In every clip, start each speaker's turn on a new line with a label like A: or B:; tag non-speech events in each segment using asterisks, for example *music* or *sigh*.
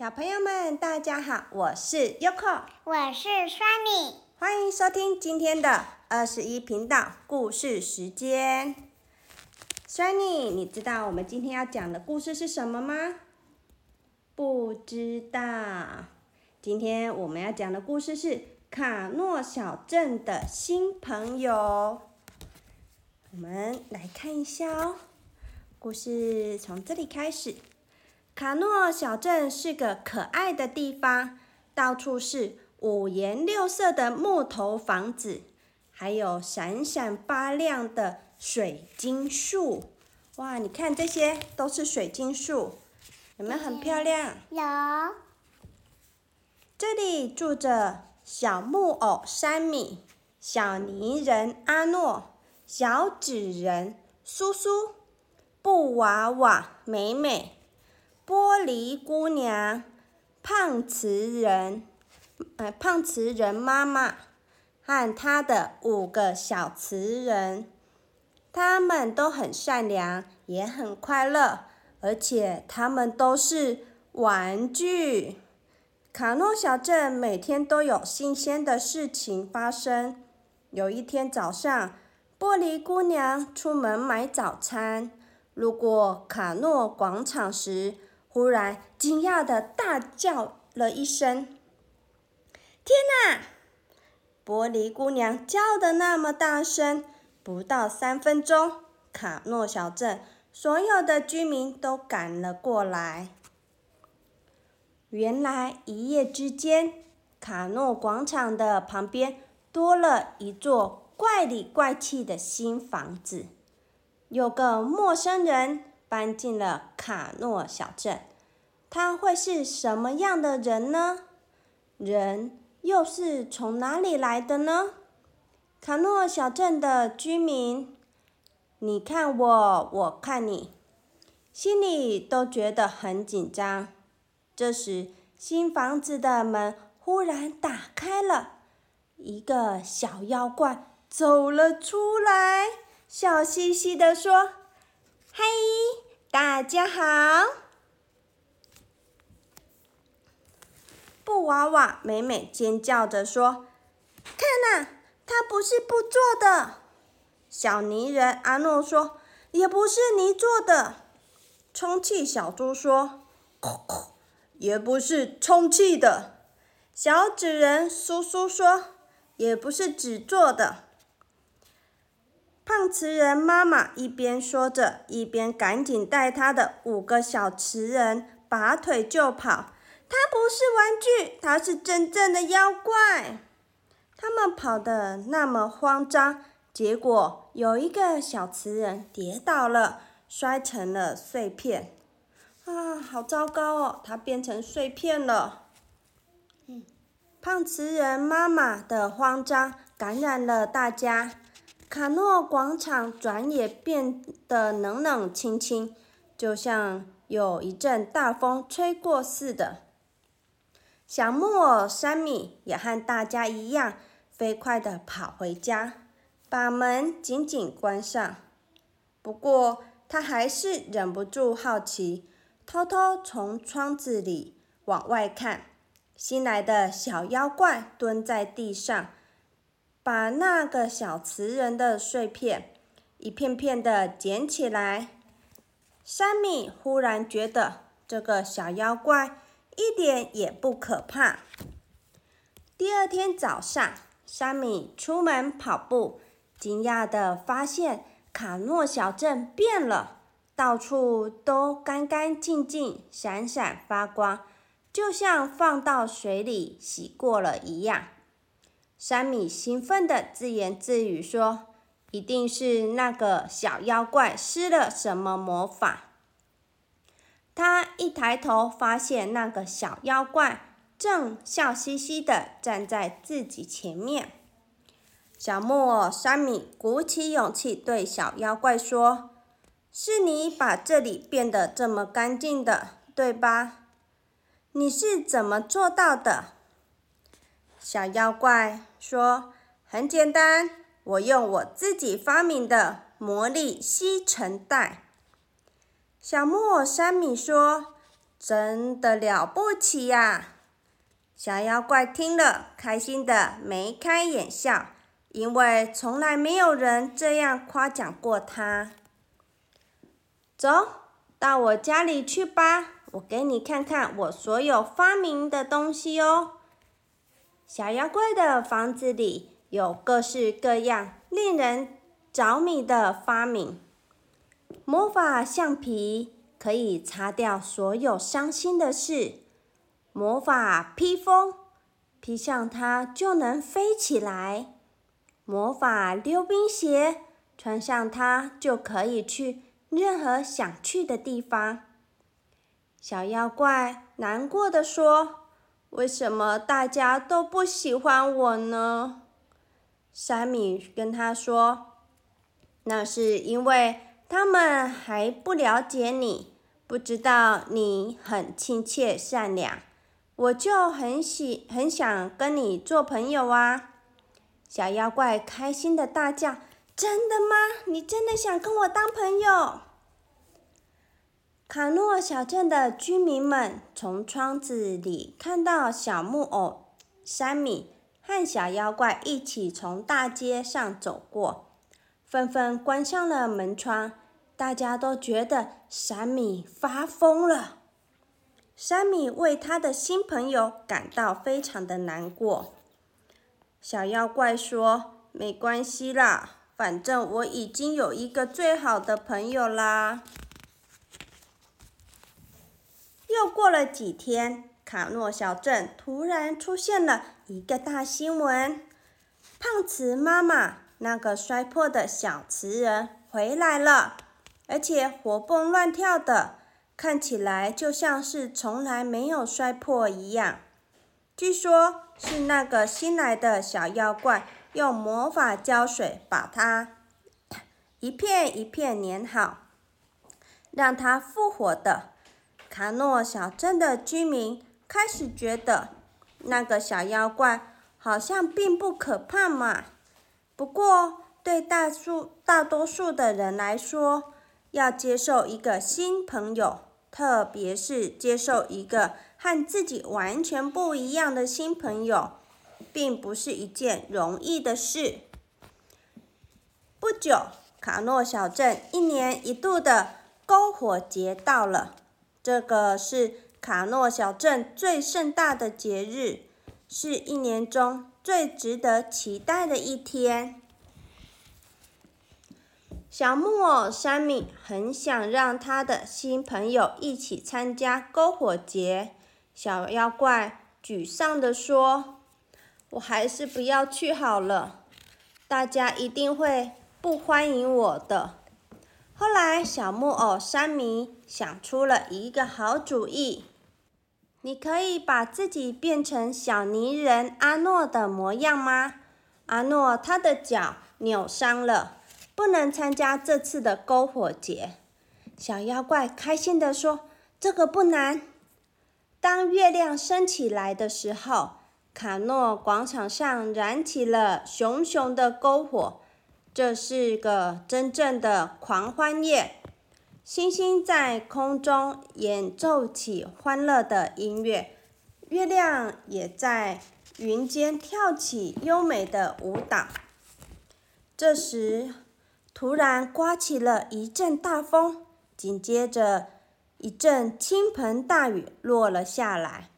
A: 小朋友们，大家好，我是 Yoko，
B: 我是 Sunny，
A: 欢迎收听今天的二十一频道故事时间。Sunny，你知道我们今天要讲的故事是什么吗？不知道。今天我们要讲的故事是卡诺小镇的新朋友。我们来看一下哦，故事从这里开始。卡诺小镇是个可爱的地方，到处是五颜六色的木头房子，还有闪闪发亮的水晶树。哇，你看这些都是水晶树，有没有很漂亮？
B: 有。
A: 这里住着小木偶山米、小泥人阿诺、小纸人苏苏、布娃娃美美。玻璃姑娘、胖瓷人、呃胖瓷人妈妈和他的五个小瓷人，他们都很善良，也很快乐，而且他们都是玩具。卡诺小镇每天都有新鲜的事情发生。有一天早上，玻璃姑娘出门买早餐，路过卡诺广场时。忽然，惊讶的大叫了一声：“天哪！”玻璃姑娘叫的那么大声，不到三分钟，卡诺小镇所有的居民都赶了过来。原来，一夜之间，卡诺广场的旁边多了一座怪里怪气的新房子，有个陌生人。搬进了卡诺小镇，他会是什么样的人呢？人又是从哪里来的呢？卡诺小镇的居民，你看我，我看你，心里都觉得很紧张。这时，新房子的门忽然打开了，一个小妖怪走了出来，笑嘻嘻地说。嗨，大家好！布娃娃美美尖叫着说：“看呐，它不是布做的。”小泥人阿诺说：“也不是泥做的。”充气小猪说：“ *laughs* 也不是充气的。”小纸人苏苏说：“也不是纸做的。”胖瓷人妈妈一边说着，一边赶紧带他的五个小瓷人拔腿就跑。他不是玩具，他是真正的妖怪。他们跑得那么慌张，结果有一个小瓷人跌倒了，摔成了碎片。啊，好糟糕哦！他变成碎片了。胖瓷人妈妈的慌张感染了大家。卡诺广场转眼变得冷冷清清，就像有一阵大风吹过似的。小木偶山米也和大家一样，飞快地跑回家，把门紧紧关上。不过，他还是忍不住好奇，偷偷从窗子里往外看。新来的小妖怪蹲在地上。把那个小瓷人的碎片一片片的捡起来。山米忽然觉得这个小妖怪一点也不可怕。第二天早上，山米出门跑步，惊讶的发现卡诺小镇变了，到处都干干净净、闪闪发光，就像放到水里洗过了一样。山米兴奋地自言自语说：“一定是那个小妖怪施了什么魔法。”他一抬头，发现那个小妖怪正笑嘻嘻地站在自己前面。小木偶山米鼓起勇气对小妖怪说：“是你把这里变得这么干净的，对吧？你是怎么做到的？”小妖怪说：“很简单，我用我自己发明的魔力吸尘袋。”小木偶山米说：“真的了不起呀！小妖怪听了，开心的眉开眼笑，因为从来没有人这样夸奖过他。走到我家里去吧，我给你看看我所有发明的东西哦。小妖怪的房子里有各式各样令人着迷的发明，魔法橡皮。可以擦掉所有伤心的事。魔法披风，披上它就能飞起来。魔法溜冰鞋，穿上它就可以去任何想去的地方。小妖怪难过的说：“为什么大家都不喜欢我呢？”山米跟他说：“那是因为他们还不了解你。”不知道你很亲切善良，我就很喜很想跟你做朋友啊！小妖怪开心的大叫：“真的吗？你真的想跟我当朋友？”卡诺小镇的居民们从窗子里看到小木偶山米和小妖怪一起从大街上走过，纷纷关上了门窗。大家都觉得山米发疯了。山米为他的新朋友感到非常的难过。小妖怪说：“没关系啦，反正我已经有一个最好的朋友啦。”又过了几天，卡诺小镇突然出现了一个大新闻：胖瓷妈妈那个摔破的小瓷人回来了。而且活蹦乱跳的，看起来就像是从来没有摔破一样。据说，是那个新来的小妖怪用魔法胶水把它一片一片粘好，让它复活的。卡诺小镇的居民开始觉得那个小妖怪好像并不可怕嘛。不过，对大数大多数的人来说，要接受一个新朋友，特别是接受一个和自己完全不一样的新朋友，并不是一件容易的事。不久，卡诺小镇一年一度的篝火节到了。这个是卡诺小镇最盛大的节日，是一年中最值得期待的一天。小木偶山米很想让他的新朋友一起参加篝火节。小妖怪沮丧地说：“我还是不要去好了，大家一定会不欢迎我的。”后来，小木偶山米想出了一个好主意：“你可以把自己变成小泥人阿诺的模样吗？”阿诺他的脚扭伤了。不能参加这次的篝火节，小妖怪开心地说：“这个不难。”当月亮升起来的时候，卡诺广场上燃起了熊熊的篝火，这是个真正的狂欢夜。星星在空中演奏起欢乐的音乐，月亮也在云间跳起优美的舞蹈。这时，突然刮起了一阵大风，紧接着一阵倾盆大雨落了下来，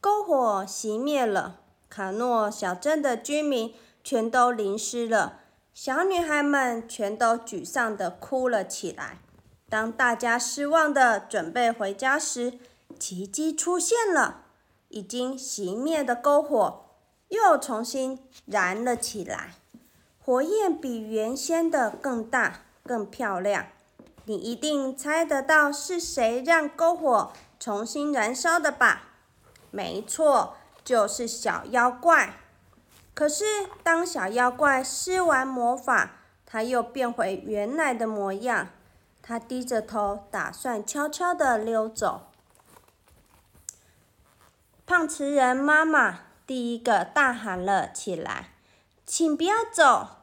A: 篝火熄灭了，卡诺小镇的居民全都淋湿了，小女孩们全都沮丧地哭了起来。当大家失望的准备回家时，奇迹出现了，已经熄灭的篝火又重新燃了起来。火焰比原先的更大、更漂亮。你一定猜得到是谁让篝火重新燃烧的吧？没错，就是小妖怪。可是，当小妖怪施完魔法，他又变回原来的模样。他低着头，打算悄悄地溜走。胖瓷人妈妈第一个大喊了起来：“请不要走！”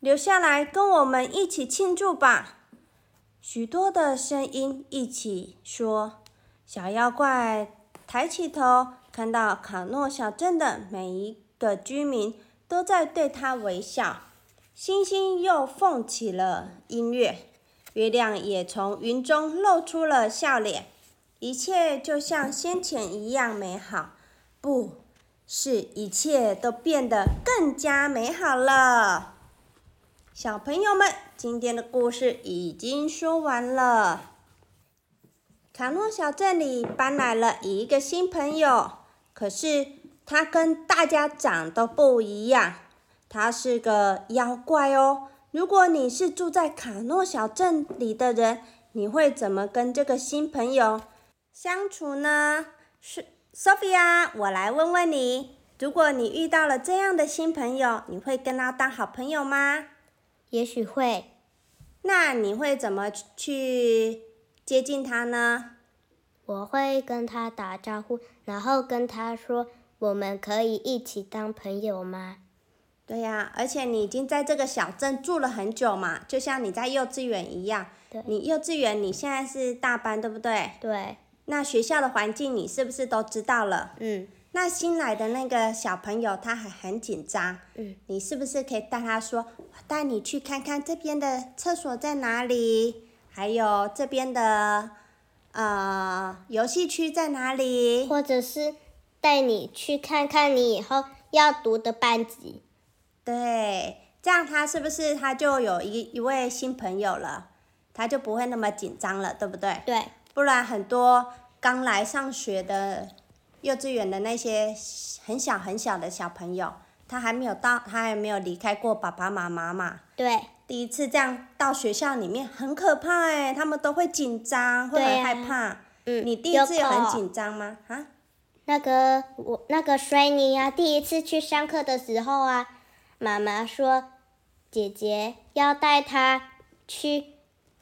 A: 留下来跟我们一起庆祝吧！许多的声音一起说：“小妖怪抬起头，看到卡诺小镇的每一个居民都在对他微笑。星星又放起了音乐，月亮也从云中露出了笑脸，一切就像先前一样美好。不是，一切都变得更加美好了。小朋友们，今天的故事已经说完了。卡诺小镇里搬来了一个新朋友，可是他跟大家长得不一样，他是个妖怪哦。如果你是住在卡诺小镇里的人，你会怎么跟这个新朋友相处呢？是 Sophia，我来问问你，如果你遇到了这样的新朋友，你会跟他当好朋友吗？
C: 也许会，
A: 那你会怎么去接近他呢？
C: 我会跟他打招呼，然后跟他说：“我们可以一起当朋友吗？”
A: 对呀，而且你已经在这个小镇住了很久嘛，就像你在幼稚园一样。
C: 对。
A: 你幼稚园你现在是大班，对不对？
C: 对。
A: 那学校的环境你是不是都知道了？
C: 嗯。
A: 那新来的那个小朋友他还很紧张，
C: 嗯，
A: 你是不是可以带他说，我带你去看看这边的厕所在哪里，还有这边的呃游戏区在哪里，
C: 或者是带你去看看你以后要读的班级，
A: 对，这样他是不是他就有一一位新朋友了，他就不会那么紧张了，对不对？
C: 对，
A: 不然很多刚来上学的。幼稚园的那些很小很小的小朋友，他还没有到，他还没有离开过爸爸妈妈嘛。
C: 对。
A: 第一次这样到学校里面很可怕哎，他们都会紧张，会很害怕。
C: 嗯。
A: 你第一次有很紧张吗？啊？
C: 那个我那个衰妮啊，第一次去上课的时候啊，妈妈说姐姐要带他去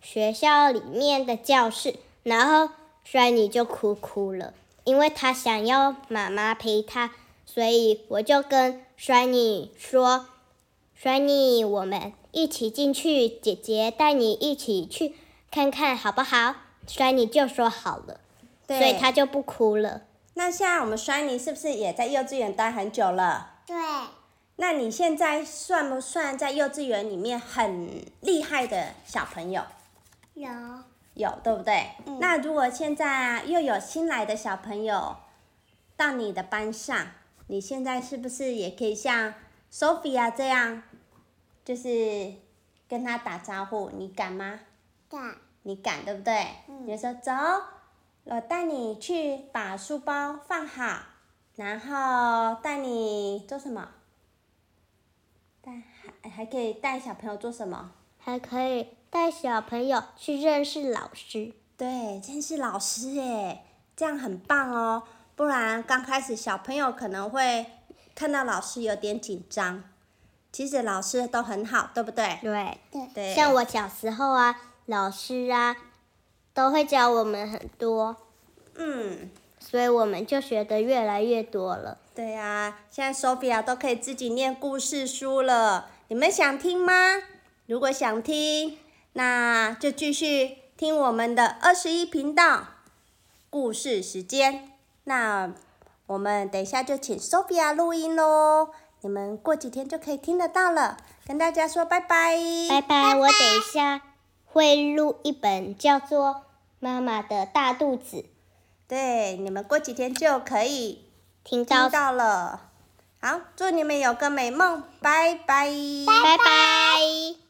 C: 学校里面的教室，然后衰妮就哭哭了。因为她想要妈妈陪她，所以我就跟衰妮说：“衰妮，我们一起进去，姐姐带你一起去看看，好不好？”衰妮就说好了，所以他就不哭了。
A: 那现在我们衰妮是不是也在幼稚园待很久了？
B: 对。
A: 那你现在算不算在幼稚园里面很厉害的小朋友？
B: 有。
A: 有对不对？那如果现在啊又有新来的小朋友到你的班上，你现在是不是也可以像 Sophia 这样，就是跟他打招呼？你敢吗？
B: 敢。
A: 你敢对不对？你就说走，我带你去把书包放好，然后带你做什么？带还还可以带小朋友做什么？
C: 还可以。带小朋友去认识老师，
A: 对，认识老师诶，这样很棒哦。不然刚开始小朋友可能会看到老师有点紧张，其实老师都很好，对不对？
C: 对
B: 对
A: 对。
C: 像我小时候啊，老师啊都会教我们很多，
A: 嗯，
C: 所以我们就学的越来越多了。
A: 对呀，现在 Sophia 都可以自己念故事书了，你们想听吗？如果想听。那就继续听我们的二十一频道故事时间。那我们等一下就请 Sophia 录音喽，你们过几天就可以听得到了。跟大家说拜拜。
C: 拜拜，我等一下会录一本叫做《妈妈的大肚子》。
A: 对，你们过几天就可以
C: 听
A: 到了。好，祝你们有个美梦，拜拜。
C: 拜拜。